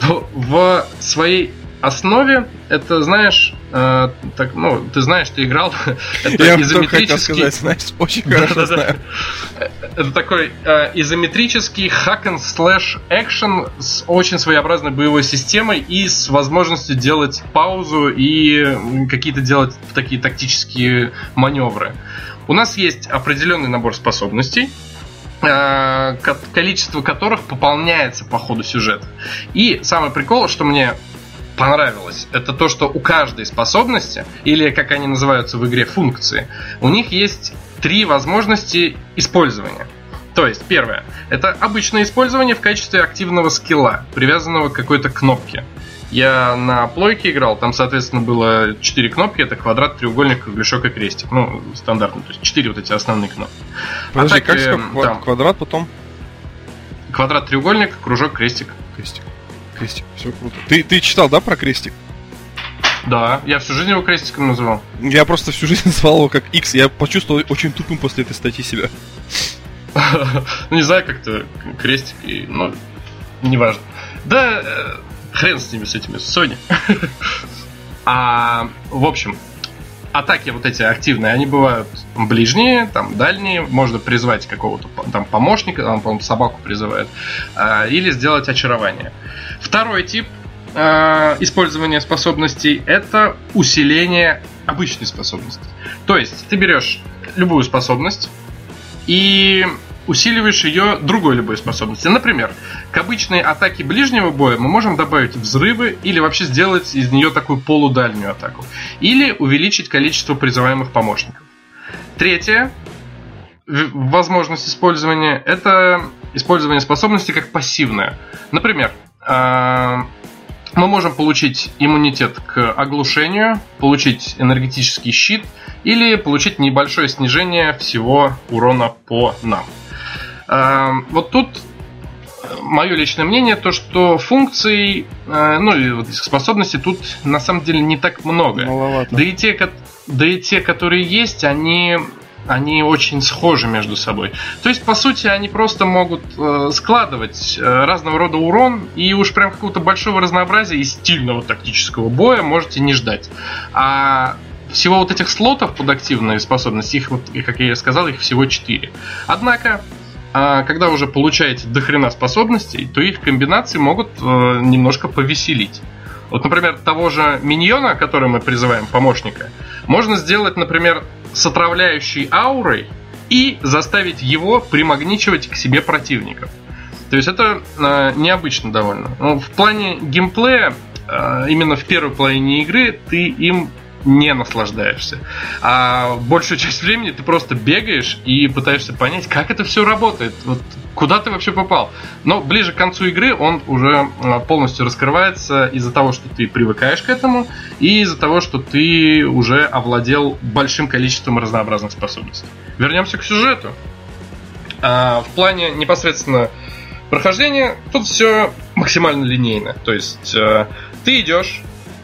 В своей основе это, знаешь, э, так, ну, ты знаешь, ты играл. это Я изометрический... сказать, знаешь, очень хорошо знаю. Это такой э, изометрический hack and slash экшен с очень своеобразной боевой системой и с возможностью делать паузу и какие-то делать такие тактические маневры. У нас есть определенный набор способностей, э, количество которых пополняется по ходу сюжета. И самый прикол, что мне понравилось, это то, что у каждой способности, или как они называются в игре функции, у них есть три возможности использования. То есть, первое, это обычное использование в качестве активного скилла, привязанного к какой-то кнопке. Я на плойке играл, там, соответственно, было четыре кнопки, это квадрат, треугольник, кругляшок и крестик. Ну, стандартно, то есть четыре вот эти основные кнопки. Подожди, а так, как э, там, квадрат потом? Квадрат, треугольник, кружок, крестик. Крестик крестик. Все круто. Ты, ты читал, да, про крестик? Да, я всю жизнь его крестиком называл. Я просто всю жизнь называл его как X. Я почувствовал очень тупым после этой статьи себя. Ну, не знаю, как-то крестик и... Ну, неважно. Да, э, хрен с ними, с этими, с Sony. А, в общем, атаки вот эти активные, они бывают ближние, там дальние, можно призвать какого-то там помощника, там, по собаку призывает, э, или сделать очарование. Второй тип э, использования способностей это усиление обычной способности. То есть ты берешь любую способность и усиливаешь ее другой любой способностью. Например, к обычной атаке ближнего боя мы можем добавить взрывы или вообще сделать из нее такую полудальнюю атаку. Или увеличить количество призываемых помощников. Третье, возможность использования, это использование способности как пассивная. Например, а, мы можем получить иммунитет к оглушению, получить энергетический щит или получить небольшое снижение всего урона по нам. Эм, вот тут мое личное мнение, то что функций, э, ну и вот способностей тут на самом деле не так много. Маловато. Да и те, да и те, которые есть, они они очень схожи между собой. То есть, по сути, они просто могут э, складывать э, разного рода урон, и уж прям какого-то большого разнообразия и стильного тактического боя можете не ждать. А всего вот этих слотов под активные способности, их вот, как я сказал, их всего 4. Однако, а когда уже получаете дохрена способностей, то их комбинации могут э, немножко повеселить. Вот, например, того же миньона, который мы призываем помощника, можно сделать, например, с отравляющей аурой и заставить его примагничивать к себе противников. То есть это э, необычно довольно. Но в плане геймплея, э, именно в первой половине игры, ты им не наслаждаешься. А большую часть времени ты просто бегаешь и пытаешься понять, как это все работает. Вот куда ты вообще попал. Но ближе к концу игры он уже а, полностью раскрывается из-за того, что ты привыкаешь к этому, и из-за того, что ты уже овладел большим количеством разнообразных способностей. Вернемся к сюжету. А, в плане непосредственно прохождения тут все максимально линейно. То есть э, ты идешь,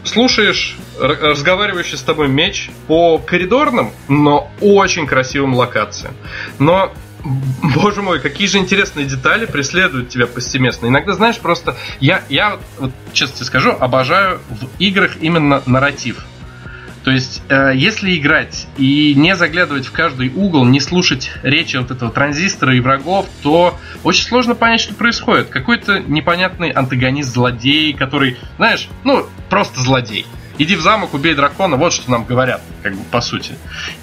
слушаешь разговаривающий с тобой меч по коридорным, но очень красивым локациям. Но Боже мой, какие же интересные детали преследуют тебя повсеместно. Иногда, знаешь, просто я, я вот, честно тебе скажу, обожаю в играх именно нарратив. То есть, э, если играть и не заглядывать в каждый угол, не слушать речи вот этого транзистора и врагов, то очень сложно понять, что происходит. Какой-то непонятный антагонист злодей, который, знаешь, ну, просто злодей иди в замок, убей дракона, вот что нам говорят, как бы по сути.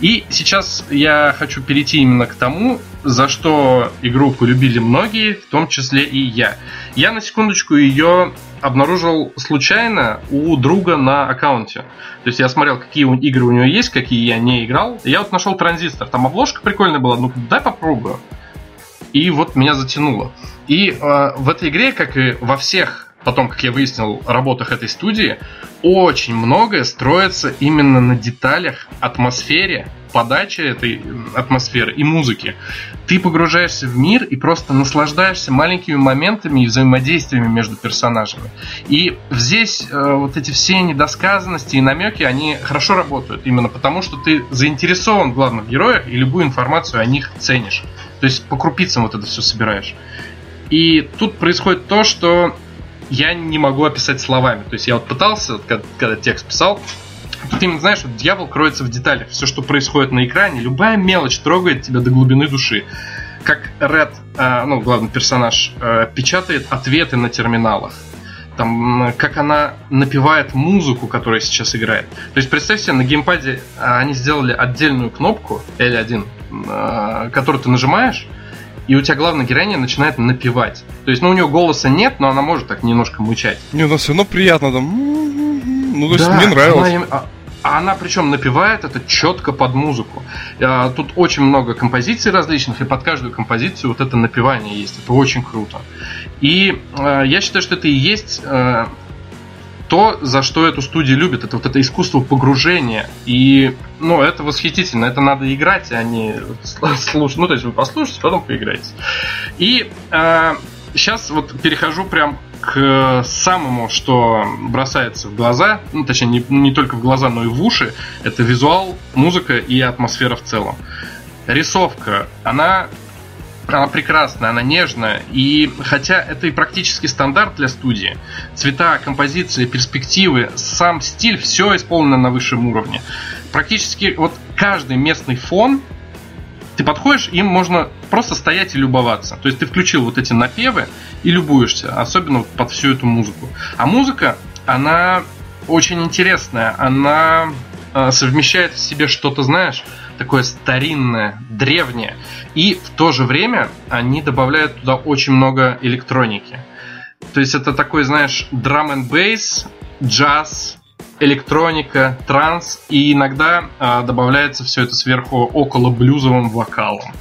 И сейчас я хочу перейти именно к тому, за что игру полюбили многие, в том числе и я. Я на секундочку ее обнаружил случайно у друга на аккаунте. То есть я смотрел, какие игры у него есть, какие я не играл. Я вот нашел транзистор. Там обложка прикольная была, ну дай попробую. И вот меня затянуло. И э, в этой игре, как и во всех потом, как я выяснил, работах этой студии, очень многое строится именно на деталях, атмосфере, подаче этой атмосферы и музыки. Ты погружаешься в мир и просто наслаждаешься маленькими моментами и взаимодействиями между персонажами. И здесь э, вот эти все недосказанности и намеки, они хорошо работают, именно потому что ты заинтересован в главных героях и любую информацию о них ценишь. То есть по крупицам вот это все собираешь. И тут происходит то, что я не могу описать словами. То есть я вот пытался, когда, когда текст писал, Тут именно знаешь, вот дьявол кроется в деталях. Все, что происходит на экране, любая мелочь трогает тебя до глубины души. Как Ред, э, ну, главный персонаж, э, печатает ответы на терминалах. Там, как она напевает музыку, которая сейчас играет. То есть, представь себе, на геймпаде э, они сделали отдельную кнопку L1, э, которую ты нажимаешь, и у тебя главная героиня начинает напевать. То есть, ну, у нее голоса нет, но она может так немножко мычать. Не, у нас все равно приятно там. Ну, то есть, да, мне нравилось. Она, а, а она причем напевает это четко под музыку. А, тут очень много композиций различных, и под каждую композицию вот это напевание есть. Это очень круто. И э, я считаю, что это и есть э, то, за что эту студию любят, это вот это искусство погружения. И, ну, это восхитительно. Это надо играть, а не слушать. Ну, то есть вы послушаете, потом поиграете. И э, сейчас вот перехожу прям к самому, что бросается в глаза, ну, точнее, не, не только в глаза, но и в уши, это визуал, музыка и атмосфера в целом. Рисовка, она она прекрасная, она нежная, и хотя это и практически стандарт для студии, цвета, композиции, перспективы, сам стиль, все исполнено на высшем уровне. Практически вот каждый местный фон, ты подходишь, им можно просто стоять и любоваться. То есть ты включил вот эти напевы и любуешься, особенно под всю эту музыку. А музыка, она очень интересная, она э, совмещает в себе что-то, знаешь, такое старинное, древнее. И в то же время они добавляют туда очень много электроники. То есть это такой, знаешь, драм and бейс, джаз, электроника, транс, и иногда а, добавляется все это сверху около блюзовым вокалом.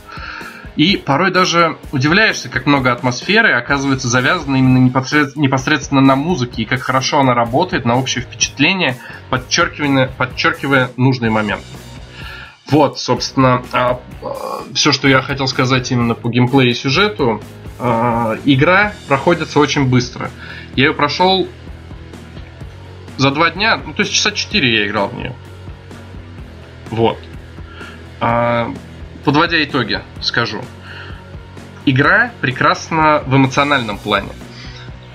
И порой даже удивляешься, как много атмосферы оказывается завязано именно непосредственно на музыке, и как хорошо она работает на общее впечатление, подчеркивая, подчеркивая нужные моменты. Вот, собственно, а, а, все, что я хотел сказать именно по геймплею и сюжету. Игра проходится очень быстро. Я ее прошел за два дня, ну то есть часа четыре я играл в нее. Вот. Подводя итоги, скажу. Игра прекрасна в эмоциональном плане.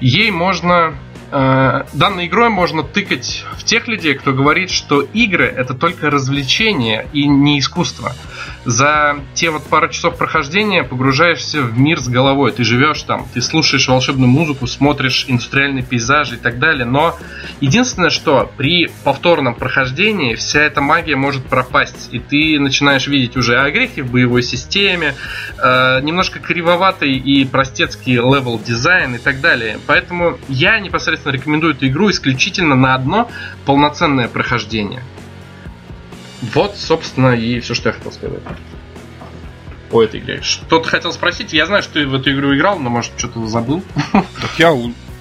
Ей можно данной игрой можно тыкать в тех людей, кто говорит, что игры это только развлечение и не искусство. за те вот пару часов прохождения погружаешься в мир с головой. Ты живешь там, ты слушаешь волшебную музыку, смотришь индустриальные пейзажи и так далее. Но единственное, что при повторном прохождении вся эта магия может пропасть. И ты начинаешь видеть уже огрехи в боевой системе, э, немножко кривоватый и простецкий левел дизайн и так далее. Поэтому я непосредственно рекомендую эту игру исключительно на одно полноценное прохождение. Вот, собственно, и все, что я хотел сказать. О этой игре. Что-то хотел спросить. Я знаю, что ты в эту игру играл, но, может, что-то забыл. Так я,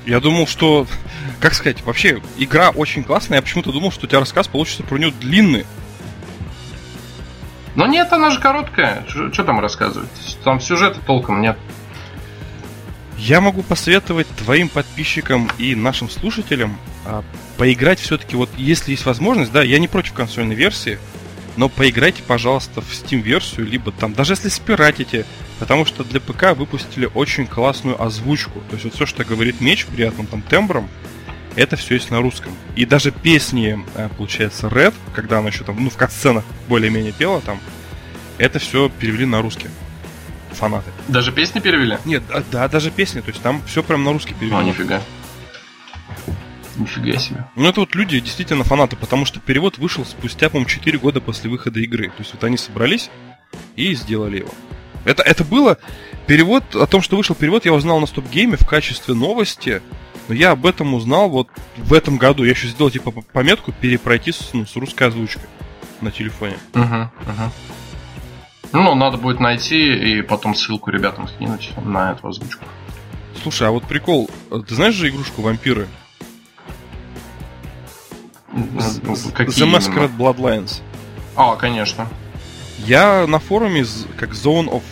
я думал, что... Как сказать, вообще, игра очень классная. Я почему-то думал, что у тебя рассказ получится про нее длинный. Но нет, она же короткая. Что там рассказывать? Там сюжета толком нет. Я могу посоветовать твоим подписчикам и нашим слушателям а, поиграть все-таки, вот если есть возможность, да, я не против консольной версии, но поиграйте, пожалуйста, в Steam-версию, либо там, даже если спиратите, потому что для ПК выпустили очень классную озвучку. То есть вот все, что говорит меч приятным там тембром, это все есть на русском. И даже песни, э, получается, Red, когда она еще там, ну, в катсценах более-менее пела там, это все перевели на русский фанаты. Даже песни перевели? Нет, да, да, даже песни, то есть там все прям на русский перевели. О, нифига. Нифига себе. Ну, это вот люди действительно фанаты, потому что перевод вышел спустя, по-моему, 4 года после выхода игры. То есть вот они собрались и сделали его. Это, это было... Перевод, о том, что вышел перевод, я узнал на стоп-гейме в качестве новости, но я об этом узнал вот в этом году. Я еще сделал типа пометку перепройти с, ну, с русской озвучкой на телефоне. Угу, угу. Ну, надо будет найти и потом ссылку ребятам скинуть на эту озвучку. Слушай, а вот прикол, ты знаешь же игрушку вампиры? Какие The Masquerade Bloodlines. А, конечно. Я на форуме, как Zone of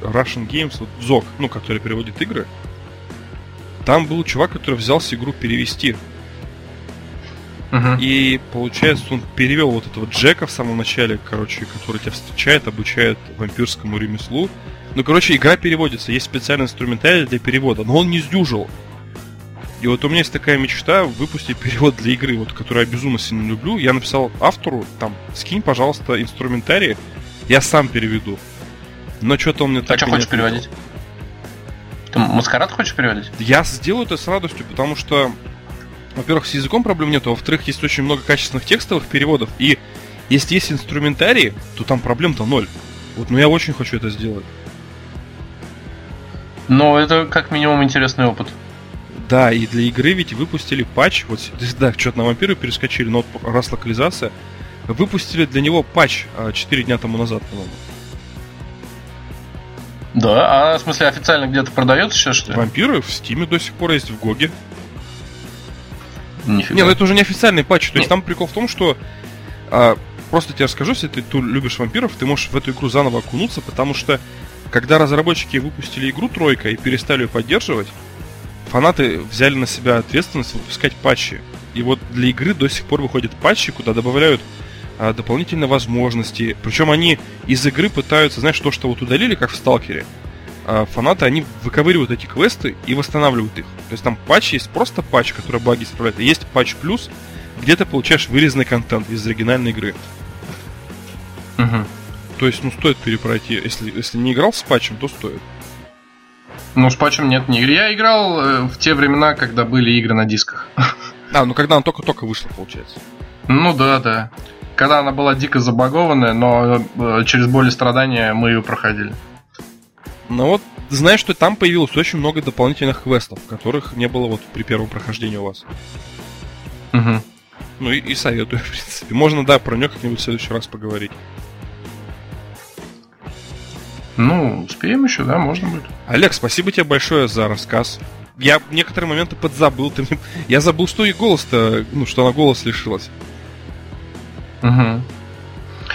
Russian Games, вот ZOG, ну, который переводит игры, там был чувак, который взялся игру перевести. Uh-huh. И получается, он перевел вот этого Джека в самом начале, короче, который тебя встречает, обучает вампирскому ремеслу. Ну, короче, игра переводится, есть специальный инструментарий для перевода, но он не сдюжил. И вот у меня есть такая мечта выпустить перевод для игры, вот, которую я безумно сильно люблю. Я написал автору, там, скинь, пожалуйста, инструментарий, я сам переведу. Но что-то он мне а так А что хочешь переводить? Ты маскарад хочешь переводить? Я сделаю это с радостью, потому что, во-первых, с языком проблем нет, а во-вторых, есть очень много качественных текстовых переводов, и если есть инструментарий, то там проблем-то ноль. Вот, но я очень хочу это сделать. Но это как минимум интересный опыт. Да, и для игры ведь выпустили патч, вот, да, что-то на вампиры перескочили, но раз локализация, выпустили для него патч 4 а, дня тому назад, по-моему. Да, а в смысле официально где-то продается сейчас, что ли? Вампиры в Стиме до сих пор есть, в Гоге. Нифига. Не, ну это уже не официальный патч. То есть там прикол в том, что а, просто тебе расскажу, если ты, ты любишь вампиров, ты можешь в эту игру заново окунуться, потому что когда разработчики выпустили игру тройка и перестали ее поддерживать, фанаты взяли на себя ответственность выпускать патчи. И вот для игры до сих пор выходят патчи, куда добавляют а, дополнительные возможности. Причем они из игры пытаются, знаешь, то, что вот удалили, как в Сталкере, фанаты, они выковыривают эти квесты и восстанавливают их. То есть там патч есть просто патч, который баги исправляет, и есть патч плюс, где ты получаешь вырезанный контент из оригинальной игры. Угу. То есть, ну, стоит перепройти. Если, если не играл с патчем, то стоит. Ну, с патчем нет, не. Я играл э, в те времена, когда были игры на дисках. А, ну когда она только-только вышла, получается. Ну да, да. Когда она была дико забагованная, но э, через боль и страдания мы ее проходили. Ну вот, знаешь, что там появилось очень много дополнительных квестов, которых не было вот при первом прохождении у вас. Угу. Ну и, и советую, в принципе. Можно, да, про нее как-нибудь в следующий раз поговорить. Ну, успеем еще, да, можно будет. Олег, спасибо тебе большое за рассказ. Я некоторые моменты подзабыл. Ты мне... Я забыл, что и голос-то, ну, что она голос лишилась. Угу.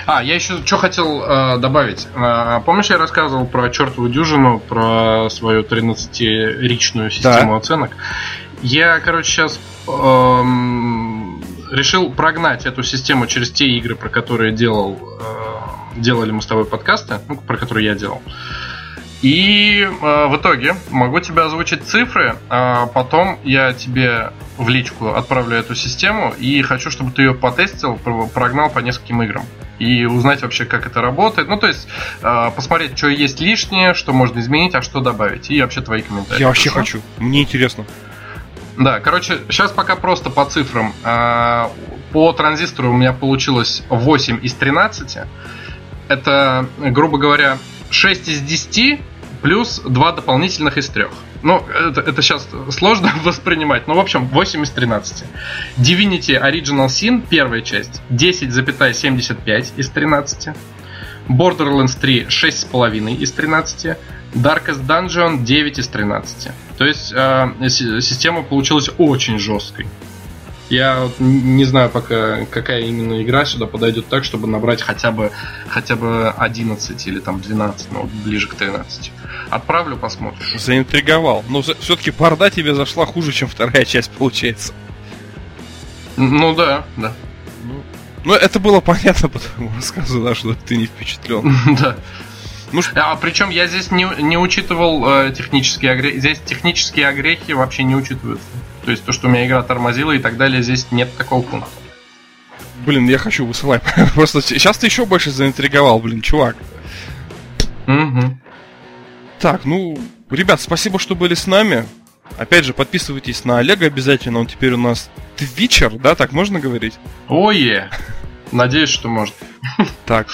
А, я еще что хотел э, добавить. Э, помнишь, я рассказывал про чертову дюжину, про свою 13-ричную систему да. оценок? Я, короче, сейчас э, решил прогнать эту систему через те игры, про которые делал э, делали мы с тобой подкасты, ну, про которые я делал. И э, в итоге могу тебе озвучить цифры, а потом я тебе в личку отправлю эту систему и хочу, чтобы ты ее потестил, прогнал по нескольким играм. И узнать вообще, как это работает. Ну, то есть, э, посмотреть, что есть лишнее, что можно изменить, а что добавить. И вообще твои комментарии. Я вообще хочу. Мне интересно. Да, короче, сейчас пока просто по цифрам. Э, по транзистору у меня получилось 8 из 13. Это, грубо говоря, 6 из 10 плюс 2 дополнительных из 3. Ну, это, это сейчас сложно воспринимать, но в общем 8 из 13. Divinity Original Sin, первая часть, 10,75 из 13. Borderlands 3 6,5 из 13. Darkest Dungeon 9 из 13. То есть э, система получилась очень жесткой. Я вот не знаю пока, какая именно игра сюда подойдет так, чтобы набрать хотя бы, хотя бы 11 или там 12, ну, ближе к 13. Отправлю, посмотришь. Заинтриговал. Но все-таки порда тебе зашла хуже, чем вторая часть, получается. Ну да, да. Ну, ну это было понятно по твоему рассказу, да, что ты не впечатлен. Да. Ну, а причем я здесь не, не учитывал э, технические огрехи. Здесь технические огрехи вообще не учитываются. То есть то, что у меня игра тормозила и так далее, здесь нет такого пункта. Блин, я хочу высылать. Просто сейчас ты еще больше заинтриговал, блин, чувак. Угу. Так, ну, ребят, спасибо, что были с нами. Опять же, подписывайтесь на Олега обязательно. Он теперь у нас твичер, да, так можно говорить? Ое! Надеюсь, что может. Так,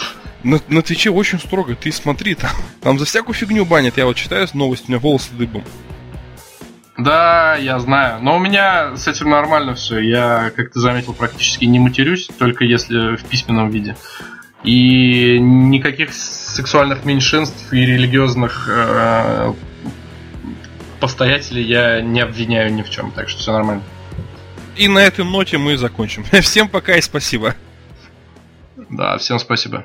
на, на Твиче очень строго, ты смотри, там, там за всякую фигню банят. Я вот читаю новости, у меня волосы дыбом. Да, я знаю. Но у меня с этим нормально все. Я, как ты заметил, практически не матерюсь, только если в письменном виде. И никаких сексуальных меньшинств и религиозных э, постоятелей я не обвиняю ни в чем, так что все нормально. И на этой ноте мы закончим. Всем пока и спасибо. Да, всем спасибо.